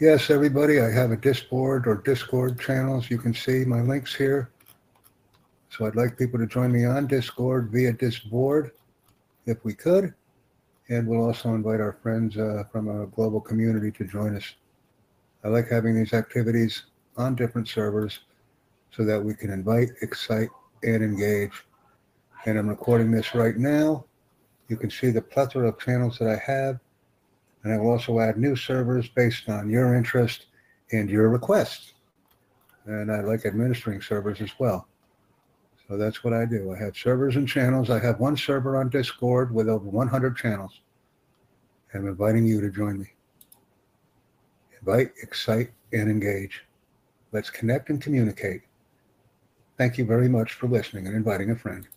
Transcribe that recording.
Yes, everybody, I have a Discord or Discord channels. You can see my links here. So I'd like people to join me on Discord via Discord if we could. And we'll also invite our friends uh, from a global community to join us. I like having these activities on different servers so that we can invite, excite, and engage. And I'm recording this right now. You can see the plethora of channels that I have. And I will also add new servers based on your interest and your requests. And I like administering servers as well. So that's what I do. I have servers and channels. I have one server on Discord with over 100 channels. I'm inviting you to join me. Invite, excite, and engage. Let's connect and communicate. Thank you very much for listening and inviting a friend.